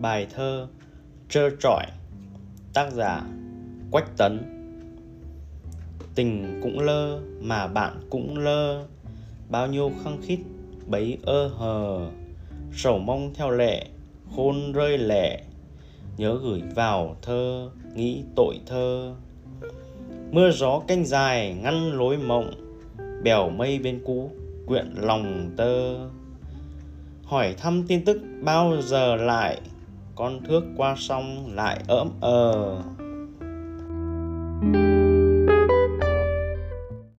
Bài thơ Trơ trọi, Tác giả Quách Tấn. Tình cũng lơ mà bạn cũng lơ, Bao nhiêu khăng khít, bấy ơ hờ. Sầu mong theo lệ, Khôn rơi lệ, Nhớ gửi vào thơ, Nghĩ tội thơ. Mưa gió canh dài ngăn lối mộng, Bèo mây bên cũ quyện lòng tơ. Hỏi thăm tin tức bao giờ lại con thước qua sông lại ỡm ờ.